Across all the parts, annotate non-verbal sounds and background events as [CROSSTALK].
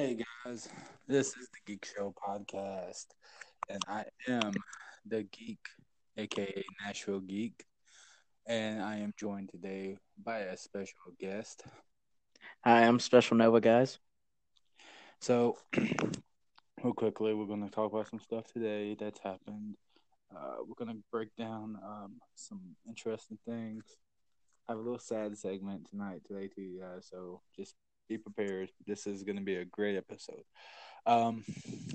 Hey guys, this is the Geek Show podcast, and I am the geek, aka Nashville Geek, and I am joined today by a special guest. Hi, I'm Special Nova, guys. So, [CLEARS THROAT] real quickly, we're going to talk about some stuff today that's happened. Uh, we're going to break down um, some interesting things. I have a little sad segment tonight today to you guys, so just be prepared. This is going to be a great episode. Um,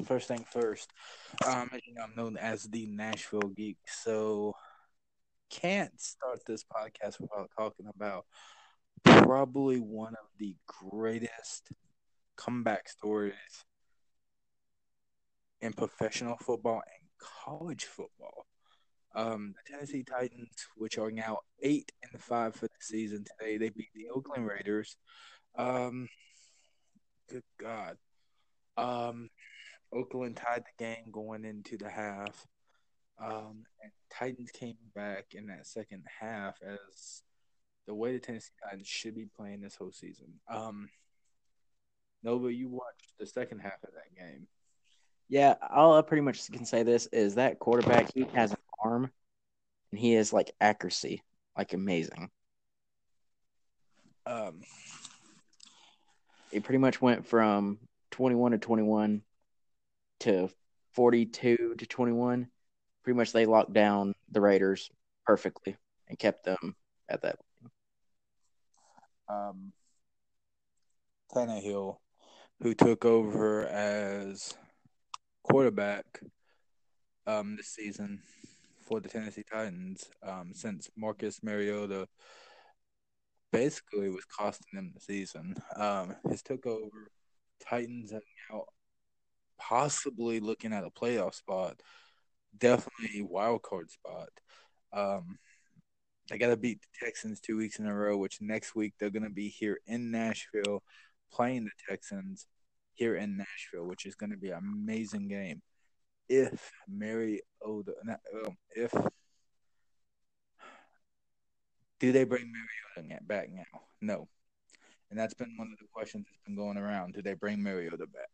first thing first, um, you know, I'm known as the Nashville Geek, so can't start this podcast without talking about probably one of the greatest comeback stories in professional football and college football. Um, the Tennessee Titans, which are now eight and five for the season today, they beat the Oakland Raiders. Um, good God. Um, Oakland tied the game going into the half. Um, and Titans came back in that second half as the way the Tennessee Titans should be playing this whole season. Um, Nova, you watched the second half of that game. Yeah, all I pretty much can say this is that quarterback he has an arm, and he has like accuracy, like amazing. Um, He pretty much went from twenty-one to twenty-one to forty-two to twenty-one. Pretty much, they locked down the Raiders perfectly and kept them at that. um, Tannehill, who took over as quarterback um, this season for the Tennessee Titans, um, since Marcus Mariota basically was costing them the season. Um, his took over. Titans are now possibly looking at a playoff spot, definitely wild card spot. Um, they got to beat the Texans two weeks in a row, which next week they're going to be here in Nashville playing the Texans here in Nashville, which is going to be an amazing game. If Mariota, not, um, if do they bring Mariota back now? No, and that's been one of the questions that's been going around. Do they bring Mariota back?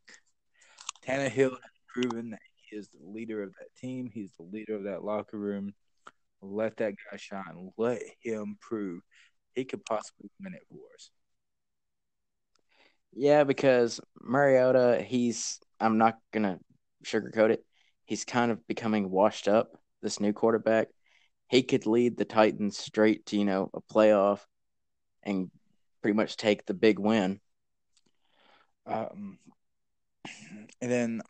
Tannehill has proven that he is the leader of that team. He's the leader of that locker room. Let that guy shine. Let him prove he could possibly win it for us. Yeah, because Mariota, he's I'm not gonna sugarcoat it. He's kind of becoming washed up. This new quarterback, he could lead the Titans straight to you know a playoff, and pretty much take the big win. Um, and then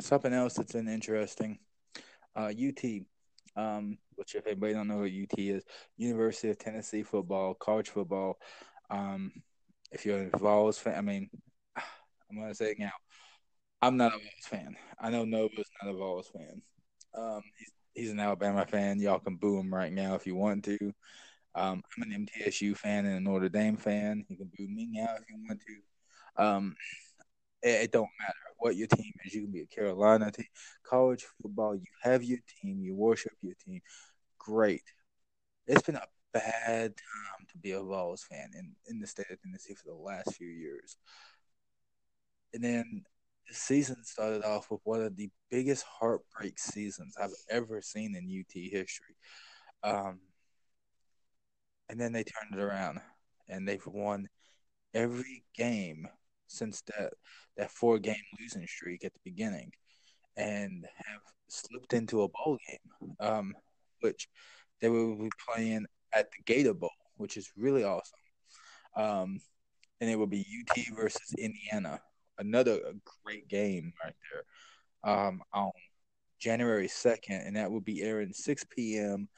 something else that's been interesting, uh, UT, um, which if anybody don't know what UT is, University of Tennessee football, college football. Um, if you're a Vols fan, I mean, [SIGHS] I'm gonna say it now. I'm not a Vols fan. I know Nova's not a Vols fan. Um, he's, he's an Alabama fan. Y'all can boo him right now if you want to. Um, I'm an MTSU fan and a Notre Dame fan. You can boo me now if you want to. Um, it, it don't matter what your team is. You can be a Carolina team, college football. You have your team. You worship your team. Great. It's been a bad time to be a Vols fan in, in the state of Tennessee for the last few years. And then the season started off with one of the biggest heartbreak seasons I've ever seen in UT history. Um, and then they turned it around and they've won every game since that that four game losing streak at the beginning and have slipped into a bowl game um, which they will be playing at the gator bowl which is really awesome um, and it will be ut versus indiana another great game right there um, on january 2nd and that will be airing 6 p.m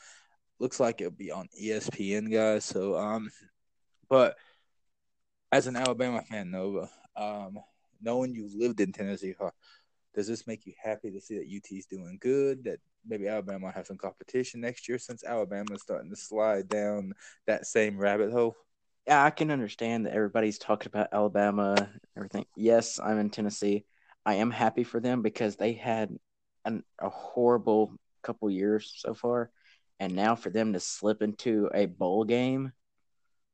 looks like it'll be on espn guys so um but as an Alabama fan, Nova, um, knowing you lived in Tennessee, huh, does this make you happy to see that UT is doing good? That maybe Alabama might have some competition next year since Alabama is starting to slide down that same rabbit hole? Yeah, I can understand that everybody's talking about Alabama, everything. Yes, I'm in Tennessee. I am happy for them because they had an, a horrible couple years so far, and now for them to slip into a bowl game,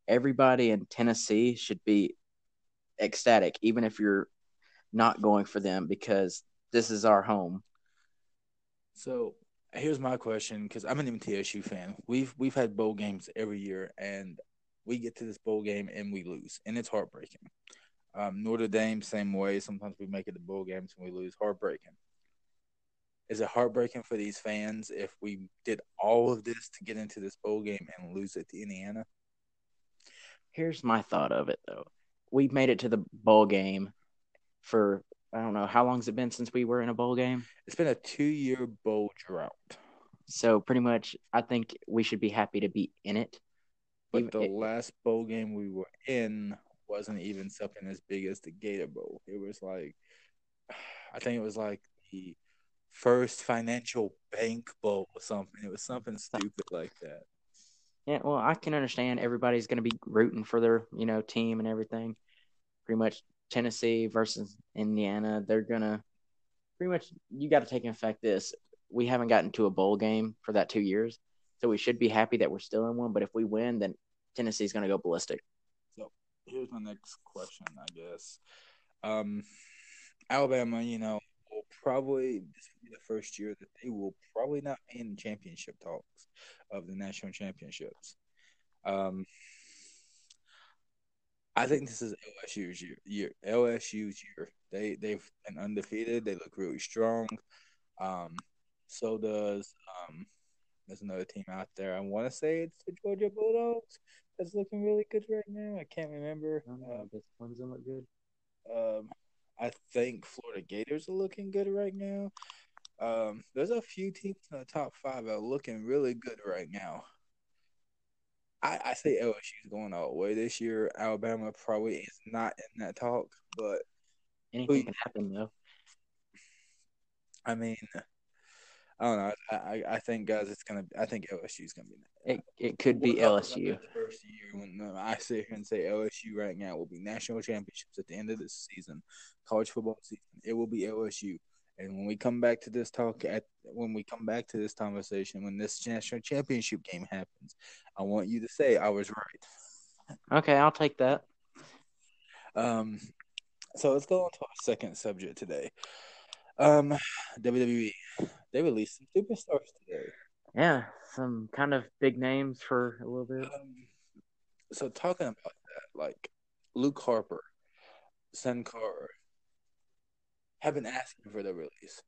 everybody in Tennessee should be ecstatic, even if you're not going for them because this is our home. So here's my question because I'm an MTSU fan. We've we've had bowl games every year, and we get to this bowl game and we lose, and it's heartbreaking. Um, Notre Dame, same way. Sometimes we make it to bowl games and we lose. Heartbreaking. Is it heartbreaking for these fans if we did all of this to get into this bowl game and lose it to Indiana? Here's my thought of it, though. We've made it to the bowl game for I don't know how long has it been since we were in a bowl game. It's been a two-year bowl drought. So pretty much, I think we should be happy to be in it. But the last bowl game we were in wasn't even something as big as the Gator Bowl. It was like, [SIGHS] I think it was like the First Financial Bank Bowl or something. It was something stupid like that. Yeah, well, I can understand everybody's going to be rooting for their, you know, team and everything. Pretty much Tennessee versus Indiana, they're going to pretty much you got to take in effect this. We haven't gotten to a bowl game for that 2 years. So we should be happy that we're still in one, but if we win, then Tennessee's going to go ballistic. So here's my next question, I guess. Um, Alabama, you know, will probably this will be the first year that they will probably not be in championship talks of the national championships. Um, I think this is LSU's year. year LSU's year. They they've been undefeated. They look really strong. Um, so does um, there's another team out there. I want to say it's the Georgia Bulldogs that's looking really good right now. I can't remember. Um, this going to look good. um, I think Florida Gators are looking good right now. Um, there's a few teams in the top five that are looking really good right now. I, I say LSU is going all the way this year. Alabama probably is not in that talk, but Anything can happen though. I mean, I don't know. I, I, think guys, it's gonna. I think LSU is gonna be. It it could be LSU. First year when uh, I sit here and say LSU right now will be national championships at the end of this season, college football season. It will be LSU. And when we come back to this talk at when we come back to this conversation, when this national championship game happens, I want you to say I was right. Okay, I'll take that. Um, so let's go on to our second subject today. Um, WWE. They released some superstars today. Yeah, some kind of big names for a little bit. Um, so talking about that, like Luke Harper, Sin Cara have been asking for the release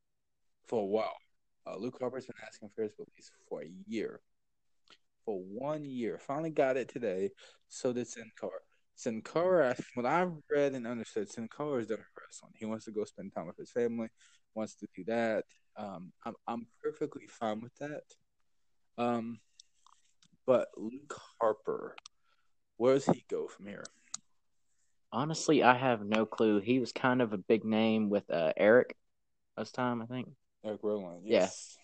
for a while. Uh, Luke Harper's been asking for his release for a year. For one year. Finally got it today. So did. Sin Cara, what I've read and understood, Sin Cara is done for wrestling. He wants to go spend time with his family, wants to do that. Um, I'm, I'm perfectly fine with that. Um, but Luke Harper, where does he go from here? Honestly, I have no clue. He was kind of a big name with uh, Eric last time, I think. Eric Rowan. Yes.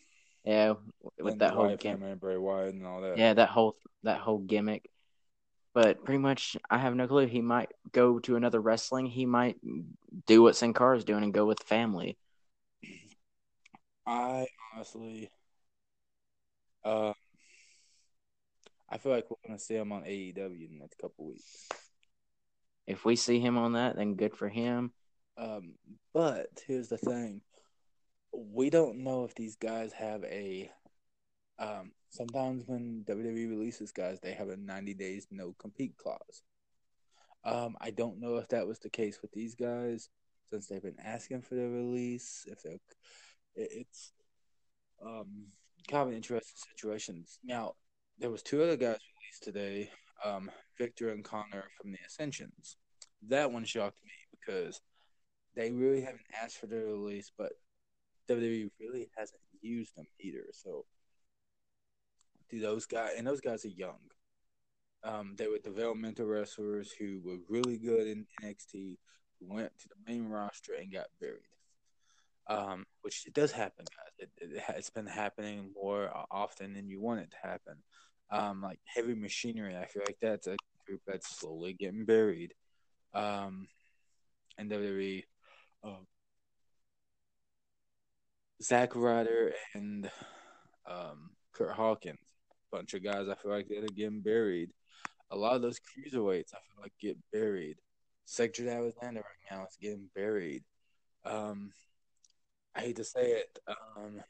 Yeah, with And that whole gimmick. Bray Wyatt, and all that. Yeah, that whole that whole gimmick. But pretty much, I have no clue. He might go to another wrestling. He might do what Sin Cara is doing and go with family. I honestly, uh, I feel like we're gonna see him on AEW in the next couple weeks. If we see him on that, then good for him. Um, but here's the thing: we don't know if these guys have a. Um, sometimes when WWE releases guys, they have a 90 days no compete clause. Um, I don't know if that was the case with these guys since they've been asking for the release. If they're, it's um kind of an interesting situation. Now, there was two other guys released today, um, Victor and Connor from the Ascensions. That one shocked me because they really haven't asked for their release, but WWE really hasn't used them either. So, do those guys and those guys are young. Um, they were developmental wrestlers who were really good in NXT, who went to the main roster and got buried. Um, which it does happen, guys. It, it, has been happening more often than you want it to happen. Um, like heavy machinery, I feel like that's a group that's slowly getting buried. Um, and WWE, um, Zack Ryder and um, Kurt Hawkins, bunch of guys. I feel like they're getting buried. A lot of those cruiserweights, I feel like get buried. Cedric Alexander right now is getting buried. Um, I hate to say it. Um,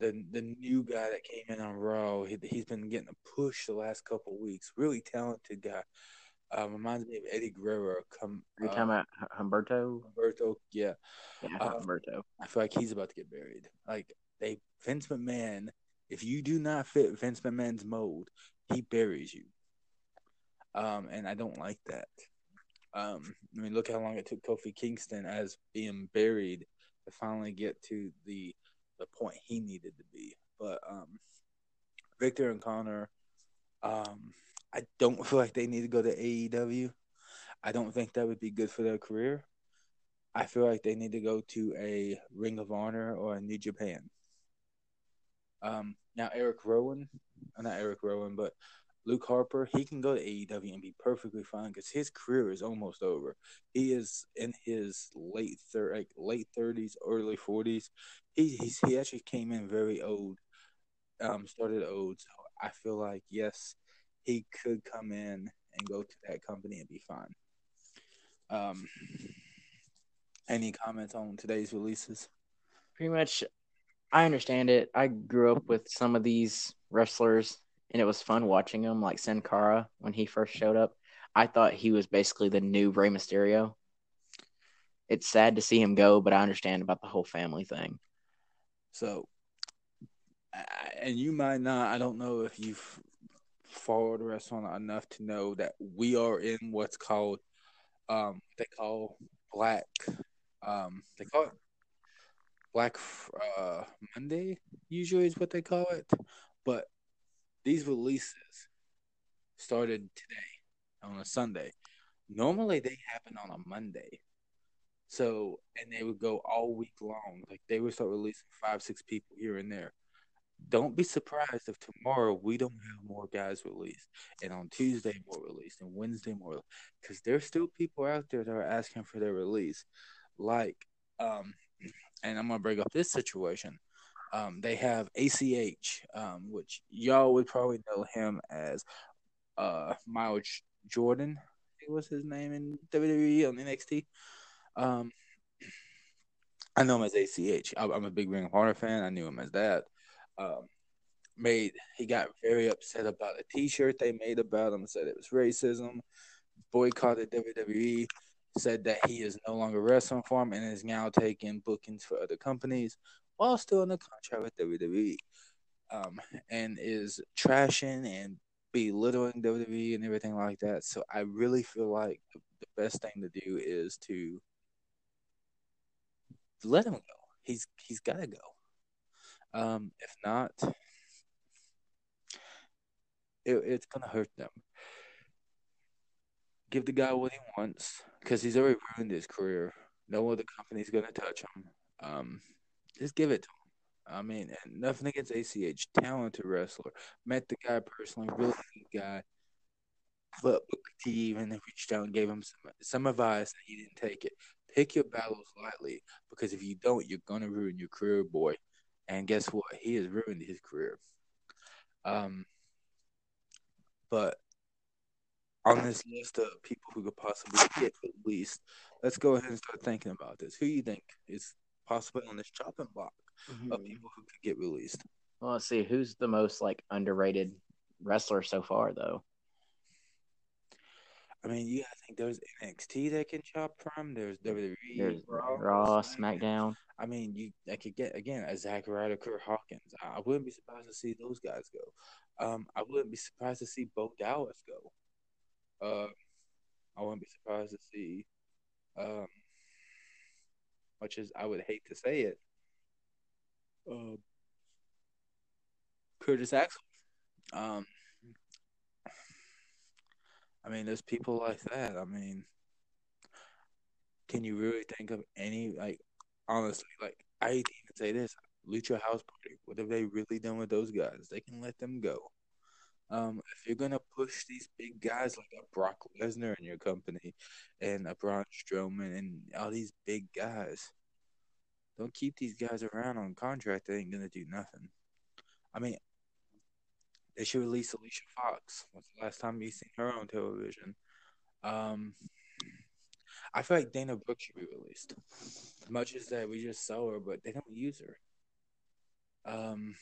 the the new guy that came in on Raw, he, has been getting a push the last couple weeks. Really talented guy. Um, reminds me of Eddie Guerrero. Come, Are you talking about Humberto? Humberto, yeah. Yeah, um, Humberto. I feel like he's about to get buried. Like they Vince McMahon, if you do not fit Vince McMahon's mold, he buries you. Um, and I don't like that. Um, I mean, look how long it took Kofi Kingston as being buried to finally get to the the point he needed to be. But um, Victor and Connor, um, I don't [LAUGHS] feel like they need to go to AEW. I don't think that would be good for their career. I feel like they need to go to a Ring of Honor or a New Japan. Um, now Eric Rowan, not Eric Rowan, but Luke Harper, he can go to AEW and be perfectly fine because his career is almost over. He is in his late thir- like late thirties, early forties. He he's, he actually came in very old, um, started old. So I feel like yes, he could come in and go to that company and be fine. Um, any comments on today's releases? Pretty much, I understand it. I grew up with some of these wrestlers and it was fun watching him, like Sin Cara when he first showed up. I thought he was basically the new Rey Mysterio. It's sad to see him go, but I understand about the whole family thing. So, and you might not, I don't know if you've followed the wrestling enough to know that we are in what's called, um, they call Black, um, they call it Black uh, Monday, usually is what they call it. But these releases started today on a Sunday. Normally they happen on a Monday. So and they would go all week long. Like they would start releasing five, six people here and there. Don't be surprised if tomorrow we don't have more guys released, and on Tuesday more released, and Wednesday more, because there's still people out there that are asking for their release. Like, um, and I'm gonna bring up this situation. Um, they have ACH, um, which y'all would probably know him as uh, Miles Jordan. I was his name in WWE on NXT. Um, I know him as ACH. I'm a big Ring of Honor fan. I knew him as that. Um, made he got very upset about a T-shirt they made about him. Said it was racism. Boycotted WWE. Said that he is no longer wrestling for him and is now taking bookings for other companies while still in the contract with WWE, um, and is trashing and belittling WWE and everything like that. So I really feel like the best thing to do is to let him go. He's he's got to go. Um, if not, it, it's gonna hurt them. Give the guy what he wants because he's already ruined his career. No other company's gonna touch him. Um, just give it to him. I mean, nothing against ACH, talented wrestler. Met the guy personally, really good guy. But Booker T even reached out and gave him some some advice, and he didn't take it. Pick your battles lightly, because if you don't, you're gonna ruin your career, boy. And guess what? He has ruined his career. Um, but on this list of people who could possibly get released, let's go ahead and start thinking about this. Who you think is possibly on this chopping block mm-hmm. of people who could get released. Well, let's see who's the most like underrated wrestler so far, though. I mean, you gotta think there's NXT that can chop from. There's WWE, there's Raw, Raw SmackDown. SmackDown. I mean, you I could get again a Zack Ryder, Kurt Hawkins. I, I, wouldn't be surprised to see those guys go. Um, I wouldn't be surprised to see Bo Dallas go. Uh, I wouldn't be surprised to see um, much as I would hate to say it, uh, Curtis Axel. Um, I mean, there's people like that. I mean, can you really think of any like honestly like I hate to even say this Lucha House Party? What have they really done with those guys? They can let them go. Um, if you're gonna push these big guys like a Brock Lesnar in your company and a Braun Strowman and all these big guys, don't keep these guys around on contract. They ain't gonna do nothing. I mean, they should release Alicia Fox. What's the last time you seen her on television? Um, I feel like Dana Brooke should be released. As much as that we just saw her, but they don't use her. Um,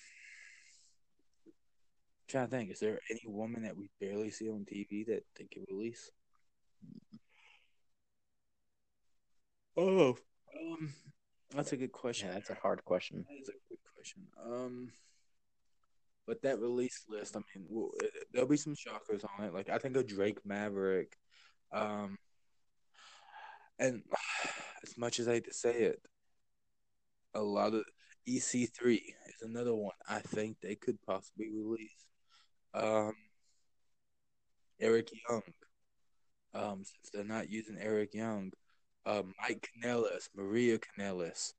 trying to think, is there any woman that we barely see on TV that they could release? Oh, um, that's a good question. Yeah, that's a hard question. That is a good question. Um, but that release list, I mean, well, there'll be some shockers on it. Like I think of Drake Maverick. Um, and [SIGHS] as much as I hate to say it, a lot of EC3 is another one I think they could possibly release. Um, Eric Young, um, since they're not using Eric Young, uh, Mike Kanellis, Maria Kanellis,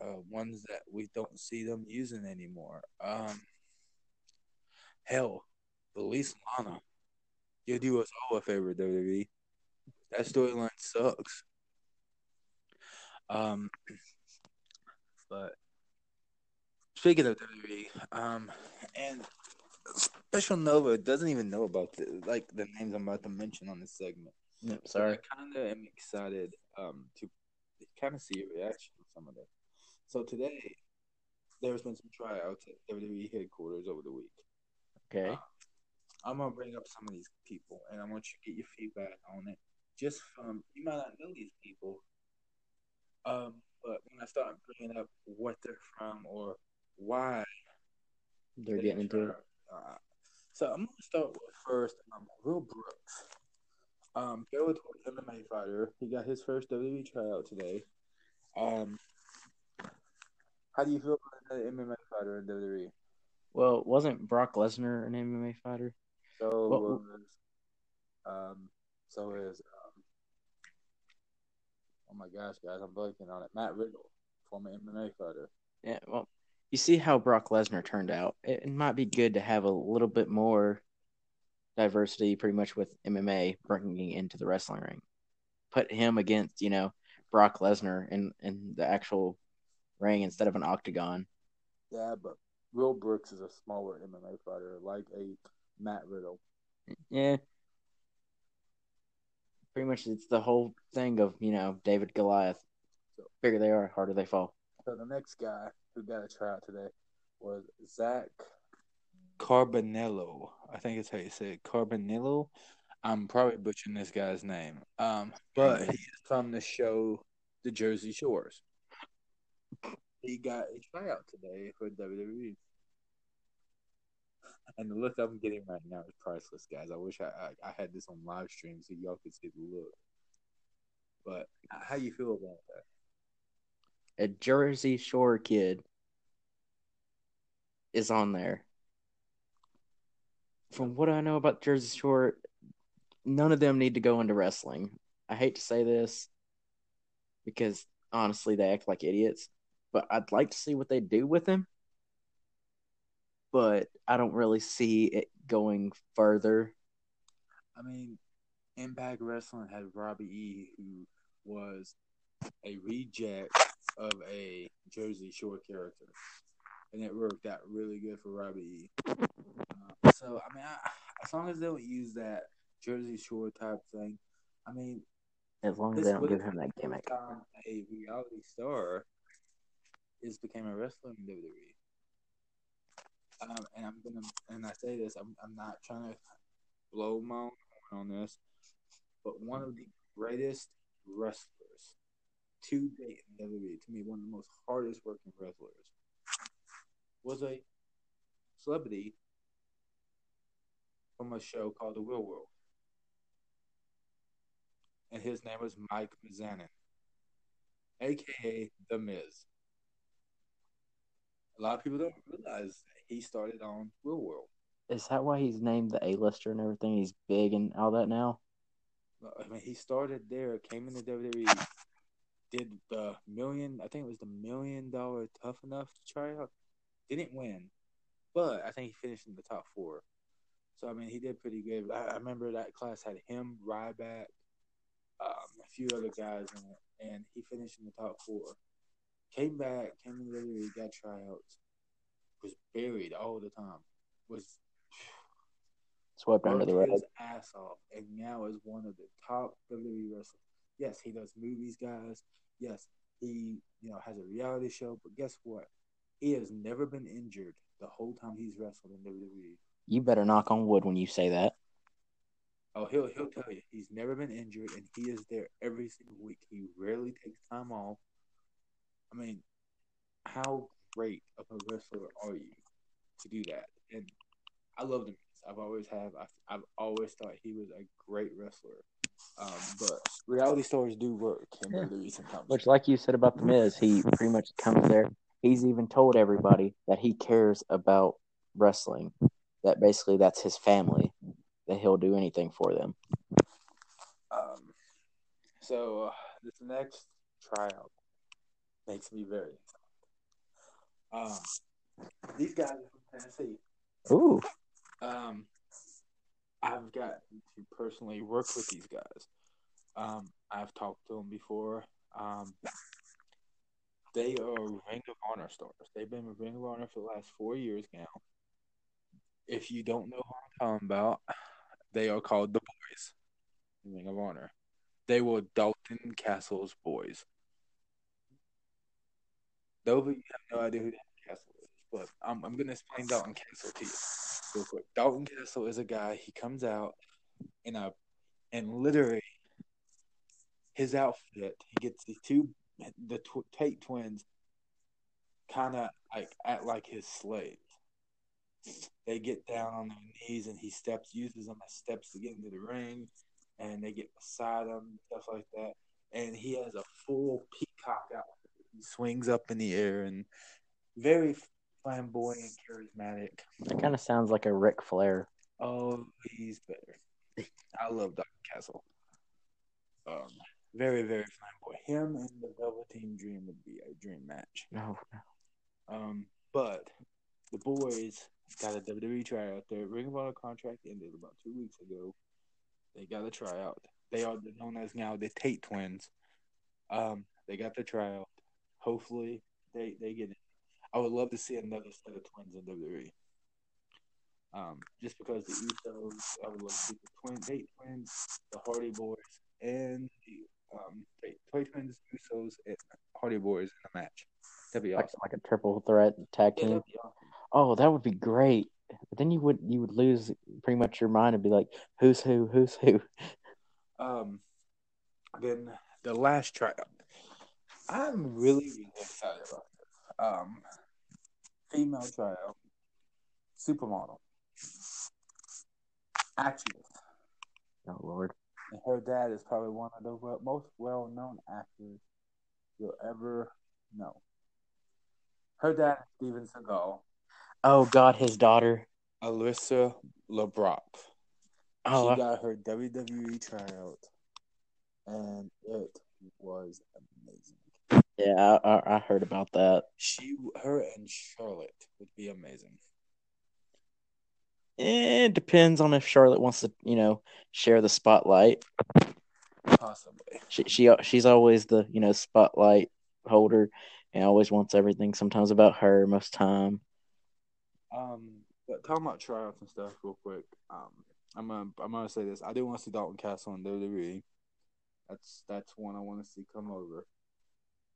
uh, ones that we don't see them using anymore. Um, hell, release Lana. You do us all a favor, WWE. That storyline sucks. Um, [CLEARS THROAT] but speaking of WWE, um, and Special Nova doesn't even know about the like the names I'm about to mention on this segment. Yep, So sorry. I kind of am excited um to kind of see a reaction of some of them. So today, there's been some tryouts at WWE headquarters over the week. Okay. I'm gonna bring up some of these people, and I want you to get your feedback on it. Just from you might not know these people, um, but when I start bringing up what they're from or why They're they getting into it. uh, so I'm gonna start with first um, Will Brooks, um, Bellator MMA fighter. He got his first WWE tryout today. Um, how do you feel about an MMA fighter in? WWE? Well, wasn't Brock Lesnar an MMA fighter? So was, um, so is um, oh my gosh, guys, I'm blanking on it. Matt Riddle, former MMA fighter. Yeah. Well, you see how Brock Lesnar turned out. It, it might be good to have a little bit more diversity, pretty much with MMA bringing into the wrestling ring. Put him against, you know, Brock Lesnar in in the actual ring instead of an octagon. Yeah, but Will Brooks is a smaller MMA fighter, like a Matt Riddle. Yeah. Pretty much, it's the whole thing of you know David Goliath. Bigger they are, harder they fall. So the next guy who got a tryout today was Zach Carbonello. I think it's how you say it, Carbonello. I'm probably butchering this guy's name. Um, but he is from the show The Jersey Shores. He got a tryout today for WWE. And the look I'm getting right now is priceless, guys. I wish I, I, I had this on live stream so y'all could see the look. But how you feel about that? A Jersey Shore kid is on there. From what I know about Jersey Shore, none of them need to go into wrestling. I hate to say this because honestly, they act like idiots. But I'd like to see what they do with him. But I don't really see it going further. I mean, Impact Wrestling had Robbie E, who was a reject of a Jersey Shore character, and it worked out really good for Robbie E. Uh, so, I mean, I, as long as they don't use that Jersey Shore type thing, I mean, As long as they don't give him that gimmick. time a reality star is became a wrestler in WWE. Um, and I'm gonna, and I say this, I'm, I'm not trying to blow my own horn on this, but one of the greatest wrestlers to date in WWE, to me, one of the most hardest working wrestlers, was a celebrity from a show called The Real World. And his name was Mike Mizanin, aka The Miz. A lot of people don't realize he started on Real World. Is that why he's named the A-lister and everything? He's big and all that now. I mean, he started there, came into WWE, did the million, I think it was the million dollar tough enough to try out. Didn't win, but I think he finished in the top four. So, I mean, he did pretty good. I, I remember that class had him, Ryback, um, a few other guys in it, and he finished in the top four. Came back, came into WWE, got tryouts, was buried all the time, was Swept under the rug. his ass off, and now is one of the top WWE wrestlers. Yes, he does movies, guys. Yes, he you know has a reality show. But guess what? He has never been injured the whole time he's wrestled in WWE. You better knock on wood when you say that. Oh, he'll he'll tell you he's never been injured, and he is there every single week. He rarely takes time off. I mean, how great of a wrestler are you to do that? And I love him. I've always have. I've, I've always thought he was a great wrestler. Um, but reality stars do work in Yeah. WWE sometimes. Which, like you said about the Miz, he pretty much comes there. He's even told everybody that he cares about wrestling. That basically that's his family. That he'll do anything for them. Um, so uh, this next tryout makes me very. Um, these guys are from Tennessee. Ooh, Um, I've got to personally work with these guys. Um, I've talked to them before. Um, they are Ring of Honor stars. They've been with Ring of Honor for the last four years now. If you don't know who I'm talking about, they are called the Boys. in Ring of Honor. They were Dalton Castle's boys. Of you have no idea who Dalton Castle is, but I'm, I'm going to explain Dalton Castle to you real quick. Dalton Castle is a guy. He comes out in a, and literally, his outfit. He gets these two, the tw- Tate twins, kind of like act like his slaves. They get down on their knees, and he steps, uses them as steps to get into the ring, and they get beside him, stuff like that. And he has a full peacock out. He swings up in the air and very flamboyant, charismatic. that kind of sounds like a Ric Flair. Oh, he's better. I love Dr. Castle. Um, very, very flamboyant. Him and the Velveteen Dream would be a dream match. No, Um, but the boys got a WWE tryout. Their Ring of Honor contract ended about two weeks ago. They got a tryout. They are known as now the Tate twins. Um, they got the tryout. Hopefully, they they get it. I would love to see another set of twins in WWE. Um, just because the Usos, I would love to see the twin Tate twins, the Hardy Boys, and the um Tate twins, Usos, and Hardy Boys in a match. That'd be like awesome. like a triple threat tag team. that'd awesome. Oh, that would be great. But then you would you would lose pretty much your mind and be like, who's who, who's who. Um, then the last tryout. I'm really, really excited about this. Um, female tryout, supermodel, actress, Oh Lord. And her dad is probably one of the most well-known actors you'll ever know. Her dad is Steven Seagal, Oh God, his daughter. Alyssa LeBrock. Oh, she uh, got her WWE tryout, and it was amazing. yeah, I, I I heard about that. She, her, and Charlotte would be amazing. It depends on if Charlotte wants to, you know, share the spotlight. Possibly. She she she's always the you know spotlight holder and always wants everything. Sometimes about her, most time. Um, but talking about tryouts and stuff, real quick. Um, I'm gonna I'm gonna say this. I do want to see Dalton Castle in WWE. That's that's one I want to see come over.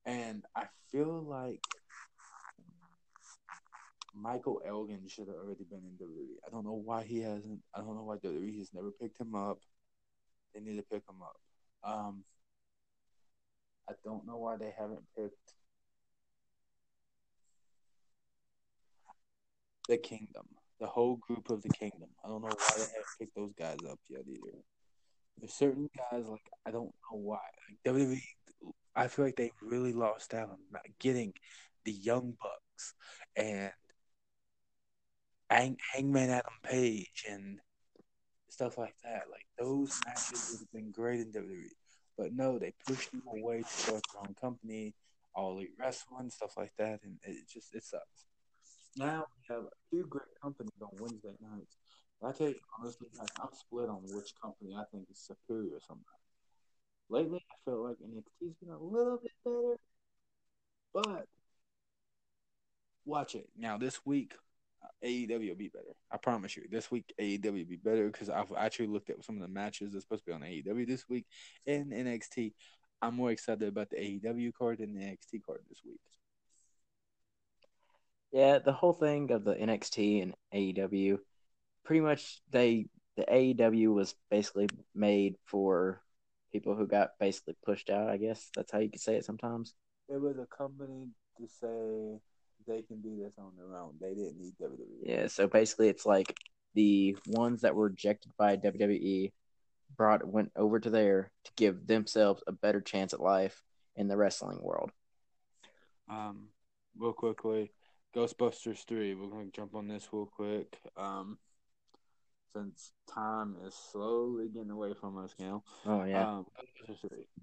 And I feel like Michael Elgin should have already been in WWE. I don't know why he hasn't. I don't know why WWE has never picked him up. They need to pick him up. Um, I don't know why they haven't picked the Kingdom, the whole group of the Kingdom. I don't know why they haven't picked those guys up yet either. There's certain guys like I don't know why. Like WWE, I feel like they really lost out on not getting the Young Bucks and Hang, Hangman Adam Page and stuff like that. Like those matches would have been great in WWE, but no, they pushed them away to start their own company, All Elite Wrestling, stuff like that, and it just it sucks. Now we have two great companies on Wednesday nights. I tell you honestly, I'm split on which company I think is superior sometimes. Lately, I felt like NXT's been a little bit better, but watch it now. This week, AEW will be better. I promise you. This week AEW will be better because I've actually looked at some of the matches that's supposed to be on AEW this week and NXT. I'm more excited about the AEW card than the NXT card this week. Yeah, the whole thing of the NXT and AEW, pretty much they the AEW was basically made for people who got basically pushed out. I guess that's how you could say it sometimes. It was a company to say they can do this on their own. They didn't need WWE. Yeah, so basically it's like the ones that were rejected by WWE brought went over to there to give themselves a better chance at life in the wrestling world. Um, real quickly, Ghostbusters three. We're gonna jump on this real quick. Um, since time is slowly getting away from us now. Oh yeah. Um,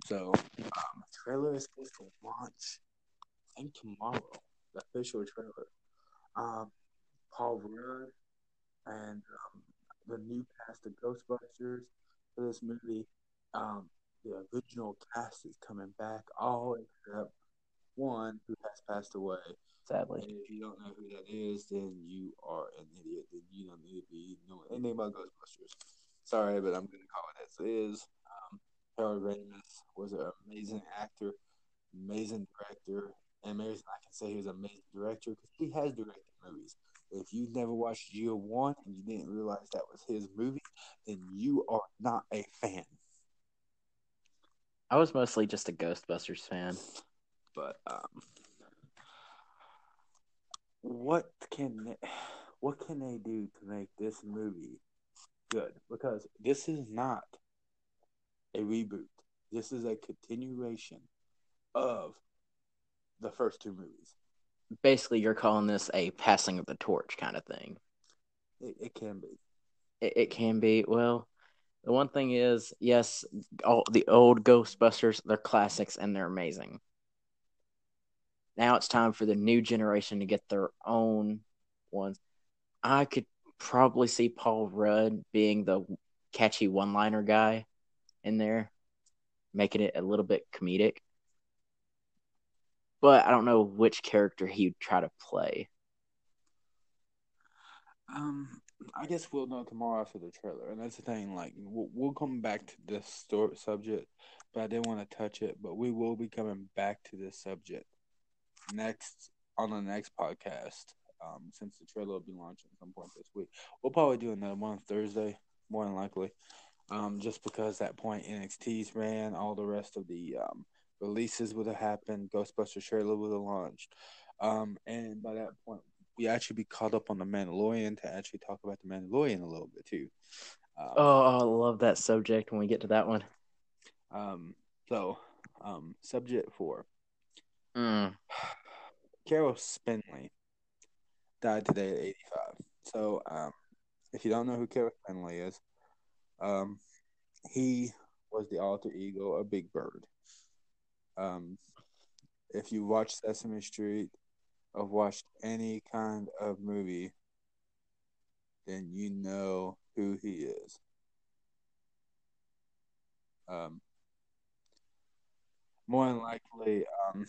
So, um, trailer is supposed to launch. I think tomorrow. The official trailer. Um, Paul Rudd and um, the new cast of Ghostbusters for this movie. Um, the original cast is coming back, all except one who has passed away. Sadly. And if you don't know who that is, then you are an idiot. Then you don't need to be knowing anything about Ghostbusters. Sorry, but I'm going to call it as it is. Um, Harold Ramis was an amazing actor, amazing director, and amazing. I can say he was an amazing director because he has directed movies. If you've never watched Year One and you didn't realize that was his movie, then you are not a fan. I was mostly just a Ghostbusters fan. But um, what can they, what can they do to make this movie good? Because this is not a reboot. This is a continuation of the first two movies. Basically, you're calling this a passing of the torch kind of thing. It, it can be. It, it can be. Well, the one thing is, yes, all the old Ghostbusters, they're classics and they're amazing. Now it's time for the new generation to get their own ones. I could probably see Paul Rudd being the catchy one liner guy in there, making it a little bit comedic. But I don't know which character he'd try to play. Um, I guess we'll know tomorrow after the trailer, and that's the thing. Like, we'll, we'll come back to this story subject, but I didn't want to touch it. But we will be coming back to this subject next on the next podcast. Um, since the trailer will be launching at some point this week, we'll probably do another one on Thursday, more than likely. Um, just because that point NXT's ran, all the rest of the um, releases would have happened, Ghostbusters trailer would have launched, um, and by that point we actually be caught up on the Mandalorian to actually talk about the Mandalorian a little bit too. Um, oh, I love that subject when we get to that one. Um, so, um, subject four. Mm. [SIGHS] Caroll Spinney died today at 85. So, um, if you don't know who Caroll Spinney is, um, he was the alter ego of Big Bird. Um, if you watch Sesame Street, or watched any kind of movie, then you know who he is. Um, more than likely, um,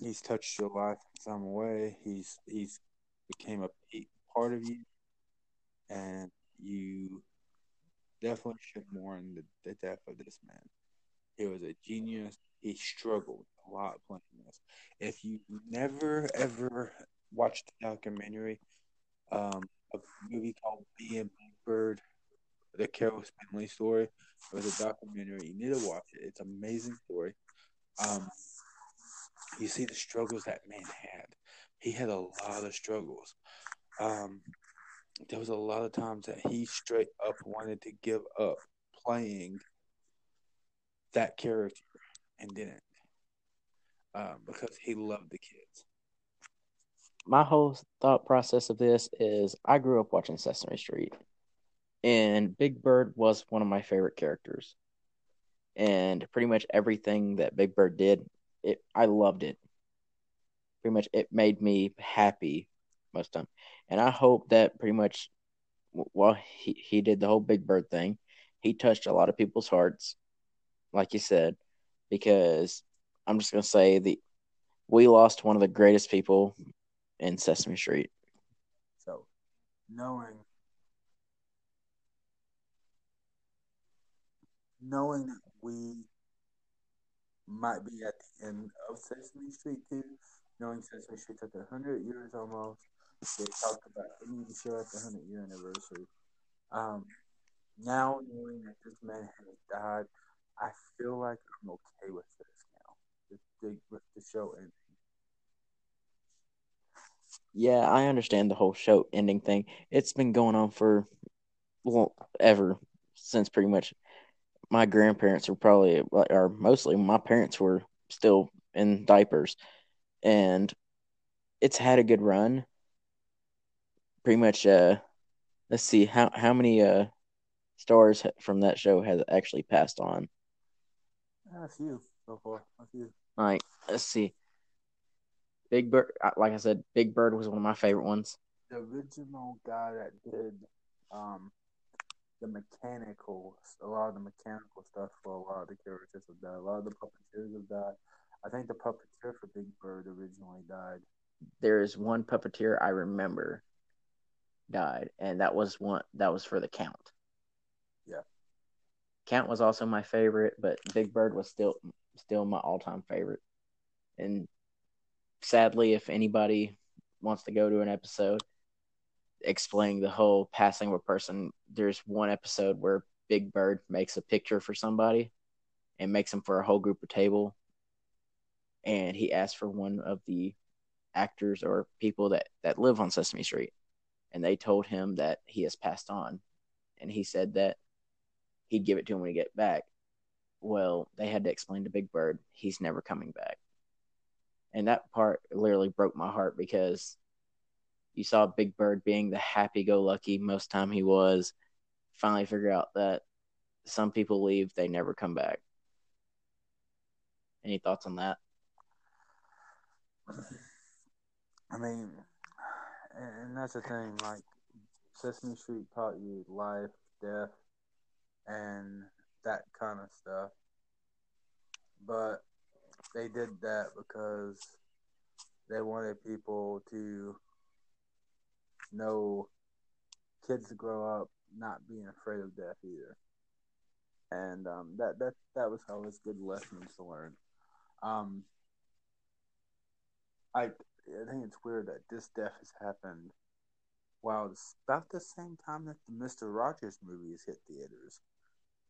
he's touched your life in some way. He's he's became a part of you, and you definitely should mourn the, the death of this man. He was a genius. He struggled a lot playing this. If you never ever watched the documentary, um, a movie called Being Bird, the Caroll Spinney story, it was a documentary. You need to watch it. It's an amazing story. Um, you see the struggles that man had. He had a lot of struggles. Um, there was a lot of times that he straight up wanted to give up playing that character and didn't um, because he loved the kids. My whole thought process of this is I grew up watching Sesame Street, and Big Bird was one of my favorite characters and pretty much everything that Big Bird did, it I loved it. Pretty much, it made me happy most of the time, and I hope that pretty much, while he he did the whole Big Bird thing, he touched a lot of people's hearts, like you said, because I'm just gonna say the we lost one of the greatest people in Sesame Street. So knowing knowing that we might be at the end of Sesame Street too, knowing Sesame Street took a hundred years almost. They talked about ending the show at the hundred year anniversary. Um, now knowing that this man has died, I feel like I'm okay with this now. With the, with the show ending. Yeah, I understand the whole show ending thing. It's been going on for well ever since pretty much my grandparents were probably or mostly my parents were still in diapers and it's had a good run pretty much uh let's see how how many uh stars from that show has actually passed on a few so far a few all right let's see big bird like i said big bird was one of my favorite ones the original guy that did um the mechanical, a lot of the mechanical stuff for a lot of the characters have died. A lot of the puppeteers have died. I think the puppeteer for Big Bird originally died. There is one puppeteer I remember died, and that was one that was for the Count. Count was also my favorite, but Big Bird was still still my all time favorite. And sadly, if anybody wants to go to an episode, explaining the whole passing of a person. There's one episode where Big Bird makes a picture for somebody and makes them for a whole group of table. And he asks for one of the actors or people that, that live on Sesame Street. And they told him that he has passed on. And he said that he'd give it to him when he get back. Well, they had to explain to Big Bird he's never coming back. And that part literally broke my heart because you saw Big Bird being the happy-go-lucky most time he was. Finally, figure out that some people leave, they never come back. Any thoughts on that? I mean, and that's the thing. Like Sesame Street taught you life, death, and that kind of stuff. But they did that because they wanted people to know kids to grow up not being afraid of death either. And um, that that that was always good lessons to learn. Um, I I think it's weird that this death has happened while it's about the same time that the Mister Rogers movies hit theaters,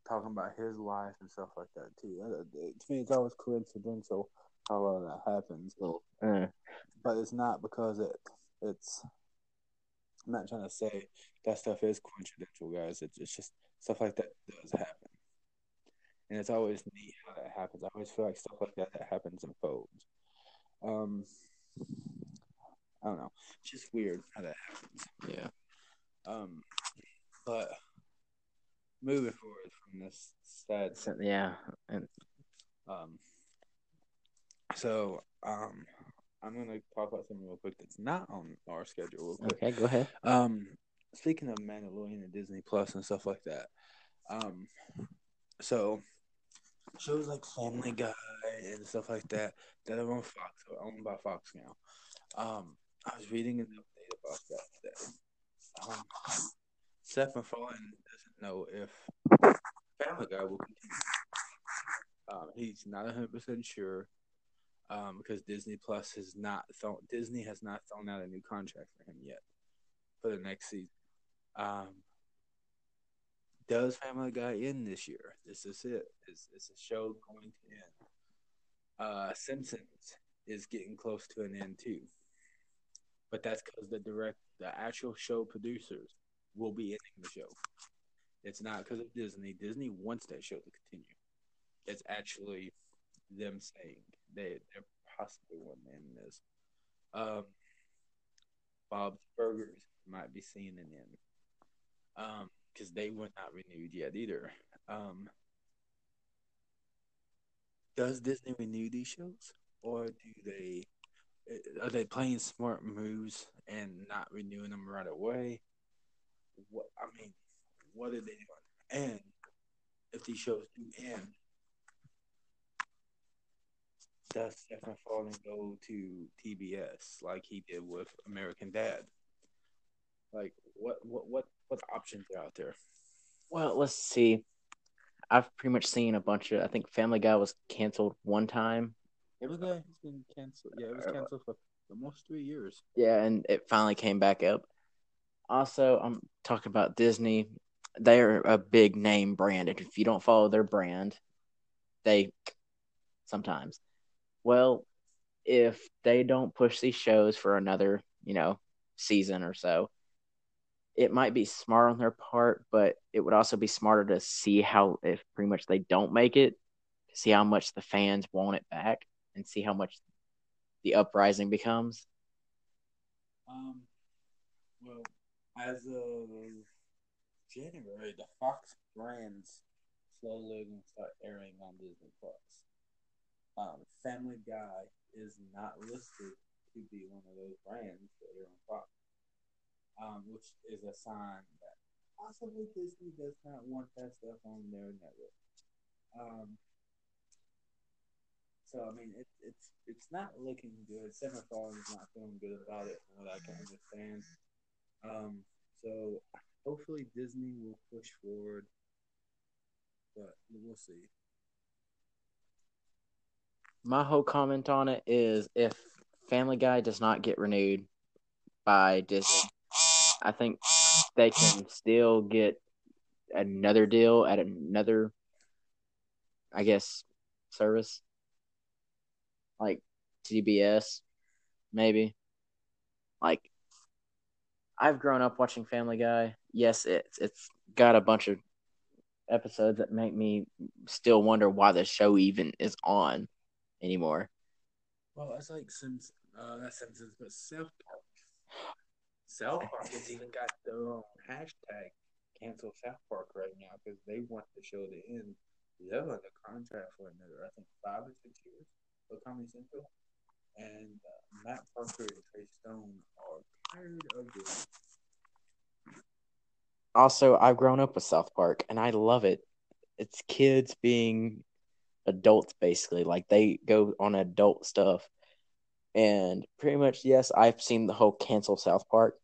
talking about his life and stuff like that too. To me, it's always coincidental how all that happens. Uh, but it's not because it it's I'm not trying to say that stuff is coincidental, guys. It's, it's just stuff like that does happen. And it's always neat how that happens. I always feel like stuff like that, that happens in folds. Um, I don't know. It's just weird how that happens. Yeah. Um, but moving forward from this sad, yeah, and um, so um, I'm gonna talk about something real quick that's not on our schedule. Okay, go ahead. Um, speaking of Mandalorian and Disney Plus and stuff like that, um, so shows like Family Guy and stuff like that that are on Fox, are owned by Fox now. Um, I was reading an update about that today. Um, Seth MacFarlane know if Family Guy will continue. Um, he's not 100 percent sure um, because Disney Plus has not Disney has not thrown out a new contract for him yet for the next season. Um, does Family Guy end this year? This is it. Is is the show going to end? Uh, Simpsons is getting close to an end too, but that's because the direct, the actual show producers will be ending the show. It's not because of Disney. Disney wants that show to continue. It's actually them saying they they're possibly one in this. Um, Bob's Burgers might be seeing an end. Um, because they were not renewed yet either. Um, does Disney renew these shows, or do they? Are they playing smart moves and not renewing them right away? What I mean, what are they doing? And if these shows do end, does Seth MacFarlane go to TBS like he did with American Dad? Like what what what what options are out there? Well, let's see. I've pretty much seen a bunch of. I think Family Guy was canceled one time. Family Guy has been canceled. Yeah, it was canceled for almost three years. Yeah, and it finally came back up. Also, I'm talking about Disney. They're a big name brand, and if you don't follow their brand, they sometimes. Well, if they don't push these shows for another, you know, season or so, it might be smart on their part, but it would also be smarter to see how if pretty much they don't make it, to see how much the fans want it back and see how much the uprising becomes. Um, well, as of January, the Fox brands slowly going to start airing on Disney Plus. Um, Family Guy is not listed to be one of those brands that air on Fox um, which is a sign that possibly Disney does not want that stuff on their network. Um, so I mean, it, it's it's not looking good. Centerfold is not feeling good about it, from what I can understand. Um, so hopefully Disney will push forward, but we'll see. My whole comment on it is if Family Guy does not get renewed by Disney, I think they can still get another deal at another, I guess, service like CBS, maybe. Like, I've grown up watching Family Guy. Yes, it's it's got a bunch of episodes that make me still wonder why the show even is on anymore. Well, it's like Sims, uh, not Simpsons, but South Park. South [LAUGHS] Park has even got their own hashtag cancel South Park right now because they want the show to end. They're under contract for another, I think, five or six years for Comedy Central. And uh, Matt Parker and Trey Stone are tired of this. Also, I've grown up with South Park and I love it. It's kids being adults, basically. Like they go on adult stuff. And pretty much, yes, I've seen the whole cancel South Park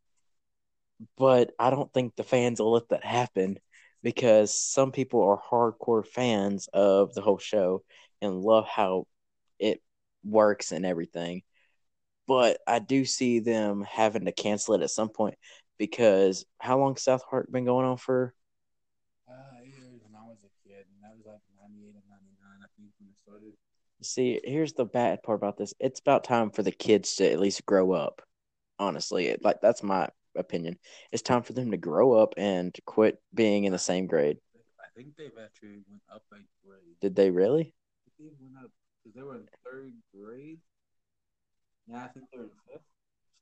but I don't think the fans will let that happen because some people are hardcore fans of the whole show and love how it works and everything. But I do see them having to cancel it at some point because how long South Park been going on for? Uh, years when I was a kid, and that was like '98 and '99, I think, when it started. See, here's the bad part about this. It's about time for the kids to at least grow up. Honestly, it, like that's my opinion. It's time for them to grow up and quit being in the same grade. I think they've actually went up a grade. Did they really? They went up because they were in third grade. Yeah, I think they're in fifth.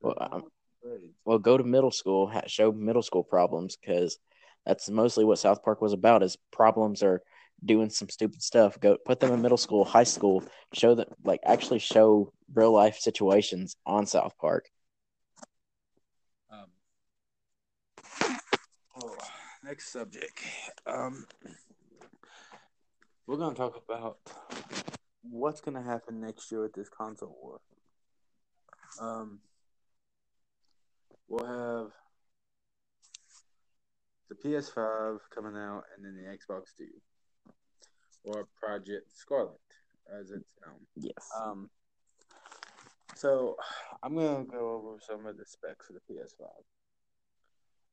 So well, um, well, go to middle school, show middle school problems because that's mostly what South Park was about. Is problems are doing some stupid stuff. Go put them in middle school, high school. Show that like actually show real life situations on South Park. Oh, next subject. Um, we're gonna talk about what's gonna happen next year with this console war. Um, we'll have the PS5 coming out, and then the Xbox Two, or Project Scarlett, as it's known. Yes. Um. So, I'm gonna go over some of the specs of the PS5.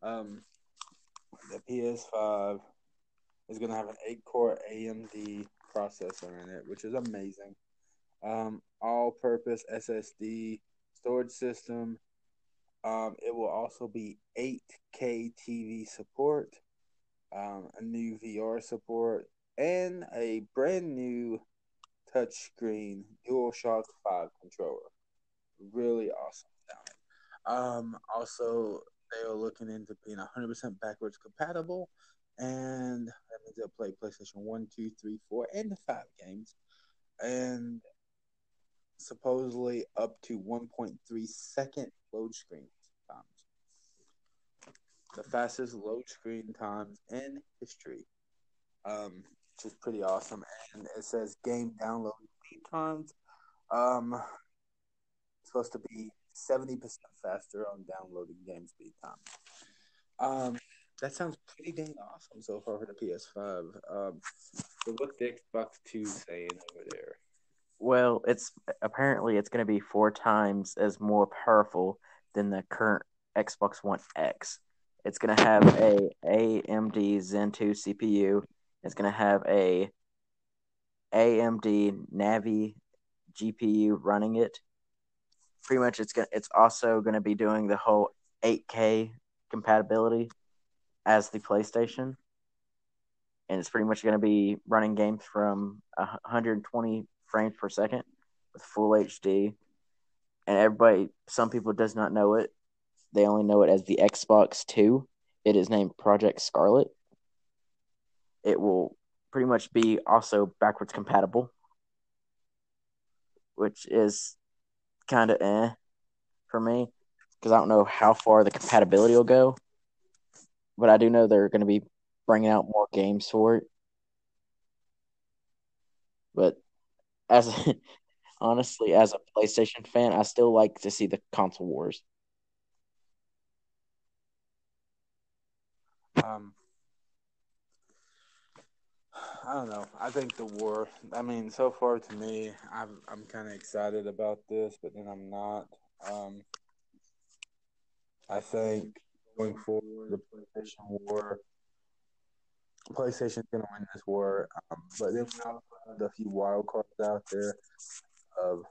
Um, the PS5 is going to have an 8 core AMD processor in it, which is amazing. Um, all purpose SSD storage system. Um, it will also be 8K TV support, um, a new VR support, and a brand new touchscreen DualShock 5 controller. Really awesome Um, also, they are looking into being 100% backwards compatible, and that means they'll play PlayStation 1, 2, 3, 4, and 5 games, and supposedly up to 1.3 second load screen. The fastest load screen times in history, um, which is pretty awesome. And it says game download speed times. Um, supposed to be seventy percent faster on downloading game speed time. Um, that sounds pretty dang awesome so far for the PS5. Um, so what's the Xbox Two saying over there? Well, it's apparently it's going to be four times as more powerful than the current Xbox One X. It's going to have a AMD Zen 2 CPU. It's going to have a AMD Navi GPU running it. Pretty much, it's gonna, It's also going to be doing the whole 8K compatibility as the PlayStation, and it's pretty much going to be running games from 120 frames per second with full HD. And everybody, some people does not know it. They only know it as the Xbox Two. It is named Project Scarlett. It will pretty much be also backwards compatible, which is kind of eh for me because I don't know how far the compatibility will go. But I do know they're going to be bringing out more games for it. But as [LAUGHS] honestly, as a PlayStation fan, I still like to see the console wars. Um, I don't know. I think the war. I mean, so far to me, I'm I'm kind of excited about this, but then I'm not. Um, I think going forward, the PlayStation War, PlayStation's gonna win this war. Um, but then we have a few wild cards out there of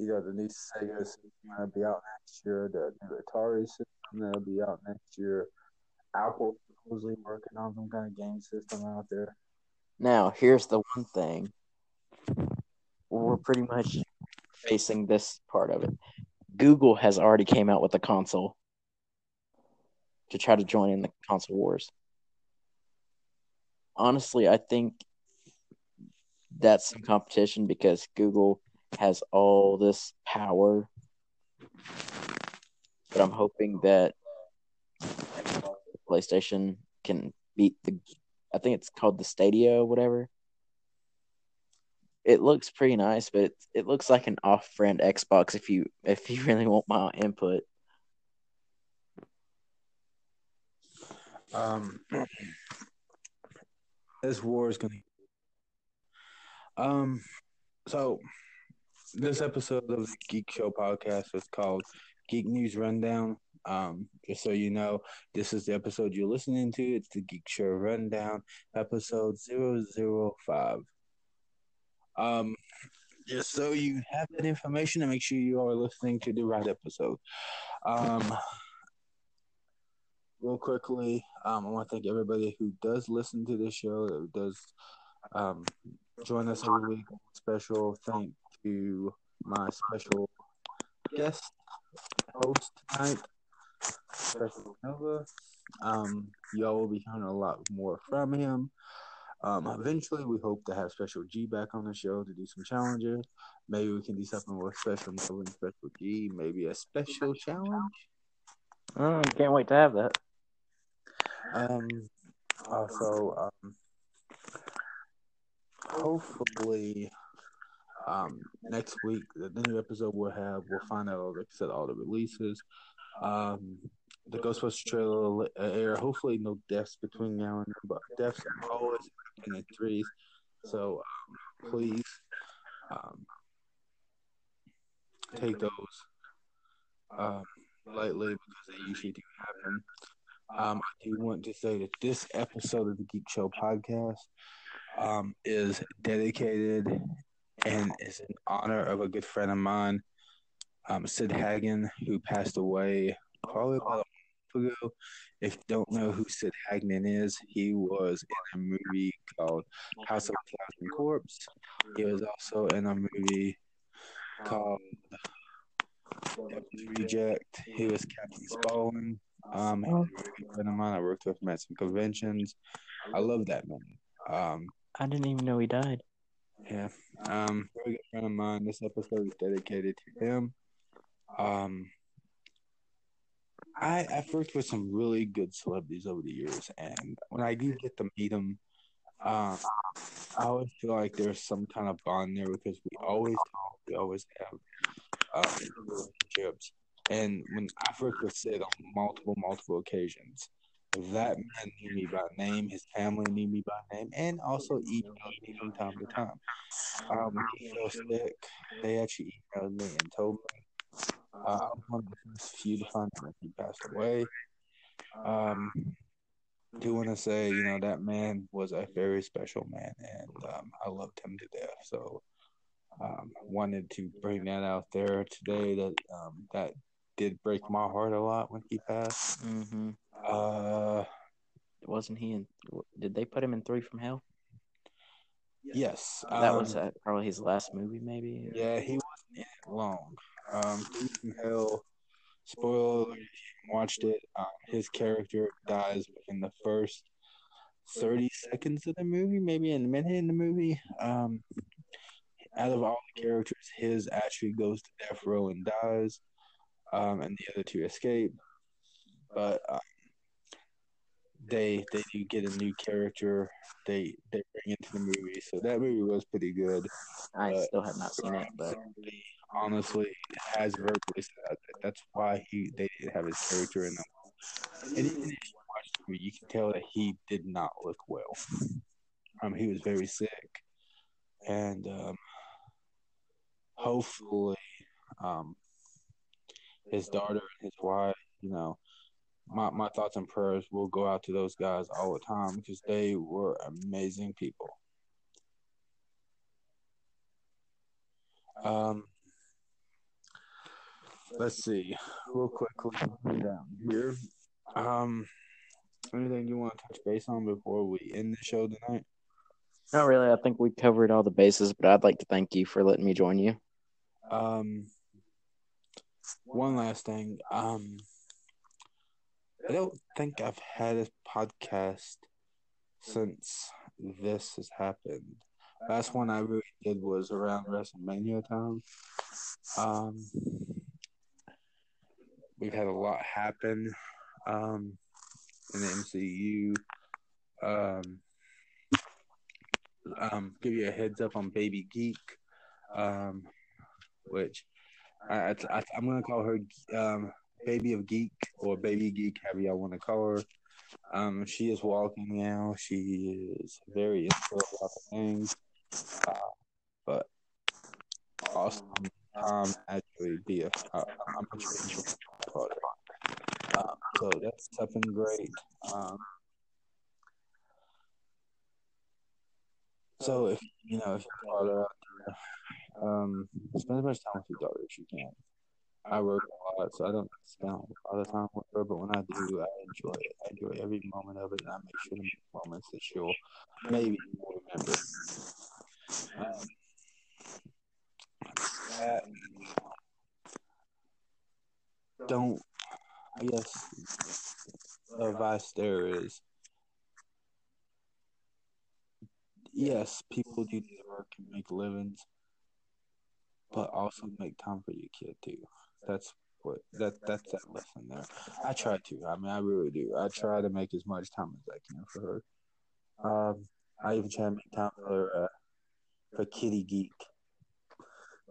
know the new Sega system that'll be out next year, the new Atari system that'll be out next year. Apple supposedly working on some kind of game system out there. Now, here's the one thing. We're pretty much facing this part of it. Google has already came out with a console to try to join in the console wars. Honestly, I think that's some competition because Google has all this power. But I'm hoping that PlayStation can beat the I think it's called the Stadia whatever. It looks pretty nice, but it, it looks like an off-brand Xbox if you if you really want my input. Um, [CLEARS THROAT] this war is gonna. Um, so this episode of the Geek Show podcast is called Geek News Rundown. Um, just so you know, this is the episode you're listening to. It's the Geek Show Rundown, episode 005. Um, just so you have that information and make sure you are listening to the right episode. Um, real quickly, um, I want to thank everybody who does listen to this show, that does um, join us every week. Special thank to my special guest host tonight, Nova. Um, y'all will be hearing a lot more from him. Um, eventually, we hope to have Special G back on the show to do some challenges. Maybe we can do something with Special Nova and Special G. Maybe a special challenge. Mm, can't wait to have that. Um, also, um, hopefully, um, next week the new episode we'll have we'll find out like I said all the releases. Um, the Ghostbusters trailer air. Hopefully, no deaths between now and then, but deaths are always in the threes. So um, please um, take those um, lightly because they usually do happen. Um, I do want to say that this episode of the Geek Show podcast um, is dedicated and is in honor of a good friend of mine, um, Sid Haig, who passed away probably about a month ago. If you don't know who Sid Haig is, he was in a movie called House of a Thousand Corpse. He was also in a movie called Devil's Reject. He was Captain Spaulding. Um, he's a very good friend of mine. I worked with him at some conventions. I love that man. Um, I didn't even know he died. yeah. Um, very good friend of mine. This episode is dedicated to him. Um, I I've worked with some really good celebrities over the years, and when I do get to meet them, um, I always feel like there's some kind of bond there because we always talk, we always have uh, relationships. And when I first was said on multiple, multiple occasions, that man knew me by name, his family knew me by name, and also emailed me from time to time. Um, when he fell sick, they actually emailed me and told me uh, one of the first few to find out he passed away. Um, do want to say, you know, that man was a very special man, and um, I loved him to death. So, um, wanted to bring that out there today. That um, that did break my heart a lot when he passed. Mm-hmm. Uh, Wasn't he in? Did they put him in Three from Hell? yes, That um, was uh, probably his last movie, maybe. Yeah, he wasn't in it long. Um, from Hell. Spoiler: alert, if you watched it. Um, his character dies within the first thirty seconds of the movie, maybe in a minute in the movie. Um, out of all the characters, his actually goes to death row and dies, um, and the other two escape. But um, they they do get a new character. They they bring into the movie, so that movie was pretty good. I Uh, still have not seen it, but Somebody, honestly, has verbally said that that's why he they didn't have his character in them. And even if you watch the movie, you can tell that he did not look well. Um, he was very sick, and um, hopefully, um, his daughter and his wife, you know, my my thoughts and prayers will go out to those guys all the time because they were amazing people. Um, let's see, real quickly down here. Um, anything you want to touch base on before we end the show tonight? not really. I think we covered all the bases, but I'd like to thank you for letting me join you. Um, one last thing. Um, I don't think I've had a podcast since this has happened. Last one I really did was around WrestleMania time. Um, we've had a lot happen um, in the MCU. Um, um, give you a heads up on Baby Geek, um, which I, I, I'm going to call her um, Baby of Geek or Baby Geek, however y'all want to call her. Um, she is walking now. She is very into a lot of things, uh, but awesome time actually be a. Uh, I'm not it. Uh, so that's something great. Um, so if you know if your daughter out there, um, spend as much time with your daughter as you can. I work a lot, so I don't spend a lot of time with her. But when I do, I enjoy it. I enjoy every moment of it, and I make sure to make moments that she'll maybe remember. Um, that, don't. I guess advice there is yes, people do need to work and make livings, but also make time for your kid too. That's what that that's that lesson there. I try to. I mean, I really do. I try to make as much time as I can for her. Um, I even try to make time for uh, for Kitty Geek,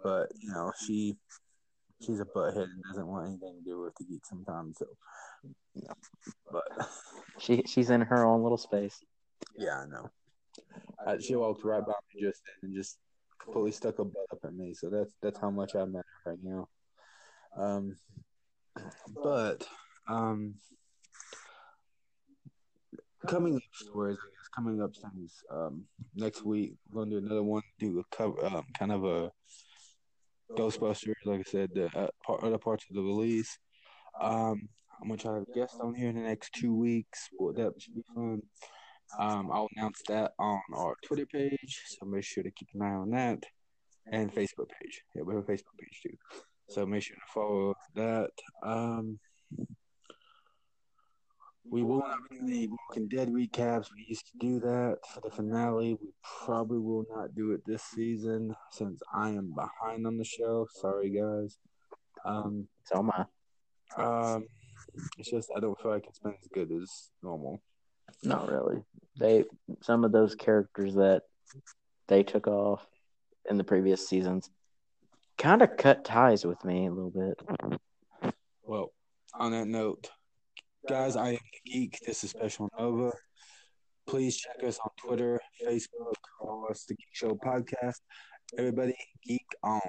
but you know she she's a butthead and doesn't want anything to do with the geek sometimes. So, you but [LAUGHS] She she's in her own little space. yeah, I know. Uh, she walked right by me just then and just completely stuck a butt up at me. So that's that's how much I'm at right now. Um, but um, coming up stories, I guess coming up things. Um, next week we're gonna do another one. Do a cover, um, kind of a Ghostbusters. Like I said, the uh, part, other parts of the release. Um, I'm gonna try to guest on here in the next two weeks. Well, that should be fun. Um, I'll announce that on our Twitter page, so make sure to keep an eye on that, and Facebook page. Yeah, we have a Facebook page too, so make sure to follow that. Um, we will not be any Walking Dead recaps. We used to do that for the finale. We probably will not do it this season since I am behind on the show. Sorry, guys. Um, So am I. um, it's just I don't feel like it's been as good as normal. Not really. They some of those characters that they took off in the previous seasons kind of cut ties with me a little bit. Well, on that note, guys, I am the Geek. This is Special Nova. Please check us on Twitter, Facebook, follow us, the Geek Show Podcast. Everybody, geek on.